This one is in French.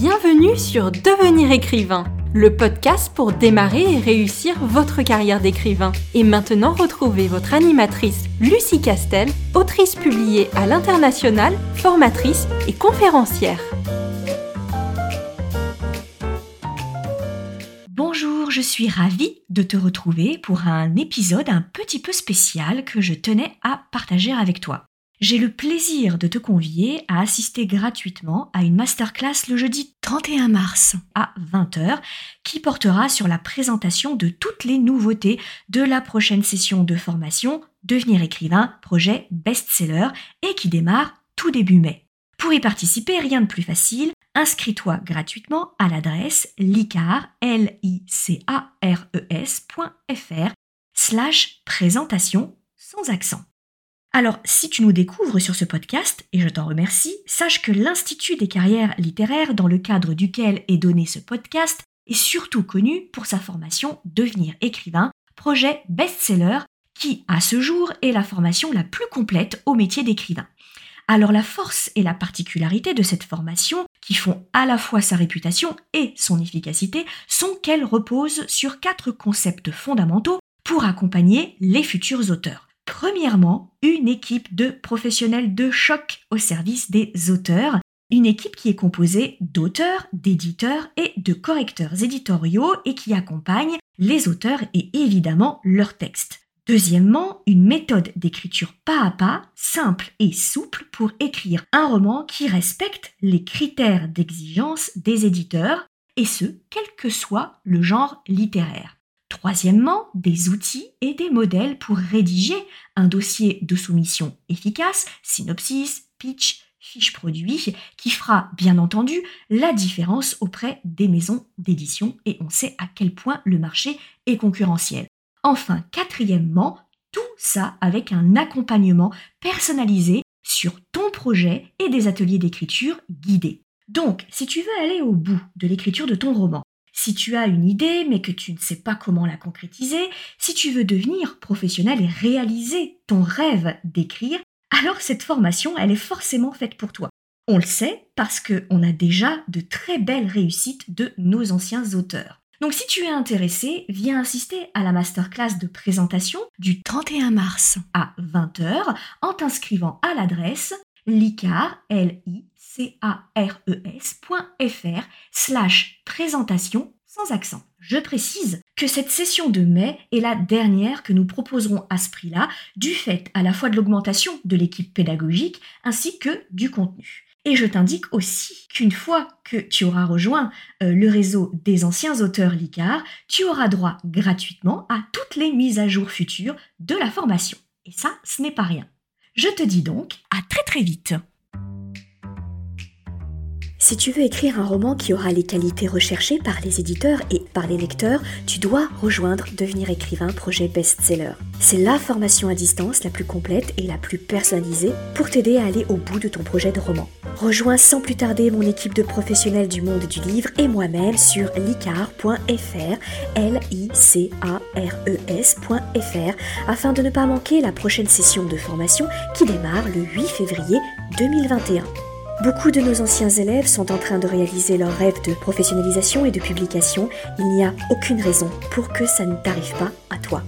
Bienvenue sur Devenir écrivain, le podcast pour démarrer et réussir votre carrière d'écrivain. Et maintenant, retrouvez votre animatrice Lucie Castel, autrice publiée à l'international, formatrice et conférencière. Bonjour, je suis ravie de te retrouver pour un épisode un petit peu spécial que je tenais à partager avec toi j'ai le plaisir de te convier à assister gratuitement à une masterclass le jeudi 31 mars à 20h qui portera sur la présentation de toutes les nouveautés de la prochaine session de formation Devenir écrivain, projet best-seller et qui démarre tout début mai. Pour y participer, rien de plus facile, inscris-toi gratuitement à l'adresse licar, l i c a r e slash présentation sans accent. Alors, si tu nous découvres sur ce podcast, et je t'en remercie, sache que l'Institut des carrières littéraires dans le cadre duquel est donné ce podcast est surtout connu pour sa formation Devenir écrivain, projet best-seller qui, à ce jour, est la formation la plus complète au métier d'écrivain. Alors la force et la particularité de cette formation, qui font à la fois sa réputation et son efficacité, sont qu'elle repose sur quatre concepts fondamentaux pour accompagner les futurs auteurs. Premièrement, une équipe de professionnels de choc au service des auteurs. Une équipe qui est composée d'auteurs, d'éditeurs et de correcteurs éditoriaux et qui accompagne les auteurs et évidemment leurs textes. Deuxièmement, une méthode d'écriture pas à pas, simple et souple pour écrire un roman qui respecte les critères d'exigence des éditeurs, et ce, quel que soit le genre littéraire. Troisièmement, des outils et des modèles pour rédiger un dossier de soumission efficace, synopsis, pitch, fiche produit, qui fera bien entendu la différence auprès des maisons d'édition et on sait à quel point le marché est concurrentiel. Enfin, quatrièmement, tout ça avec un accompagnement personnalisé sur ton projet et des ateliers d'écriture guidés. Donc, si tu veux aller au bout de l'écriture de ton roman, si tu as une idée mais que tu ne sais pas comment la concrétiser, si tu veux devenir professionnel et réaliser ton rêve d'écrire, alors cette formation, elle est forcément faite pour toi. On le sait parce qu'on a déjà de très belles réussites de nos anciens auteurs. Donc si tu es intéressé, viens assister à la masterclass de présentation du 31 mars à 20h en t'inscrivant à l'adresse licar, l i c a r e s.fr slash présentation sans accent. Je précise que cette session de mai est la dernière que nous proposerons à ce prix-là, du fait à la fois de l'augmentation de l'équipe pédagogique ainsi que du contenu. Et je t'indique aussi qu'une fois que tu auras rejoint euh, le réseau des anciens auteurs LICAR, tu auras droit gratuitement à toutes les mises à jour futures de la formation. Et ça, ce n'est pas rien. Je te dis donc à très très vite. Si tu veux écrire un roman qui aura les qualités recherchées par les éditeurs et par les lecteurs, tu dois rejoindre Devenir écrivain projet best-seller. C'est la formation à distance la plus complète et la plus personnalisée pour t'aider à aller au bout de ton projet de roman. Rejoins sans plus tarder mon équipe de professionnels du monde du livre et moi-même sur licar.fr, l i c a r e s.fr afin de ne pas manquer la prochaine session de formation qui démarre le 8 février 2021. Beaucoup de nos anciens élèves sont en train de réaliser leur rêve de professionnalisation et de publication. Il n'y a aucune raison pour que ça ne t'arrive pas à toi.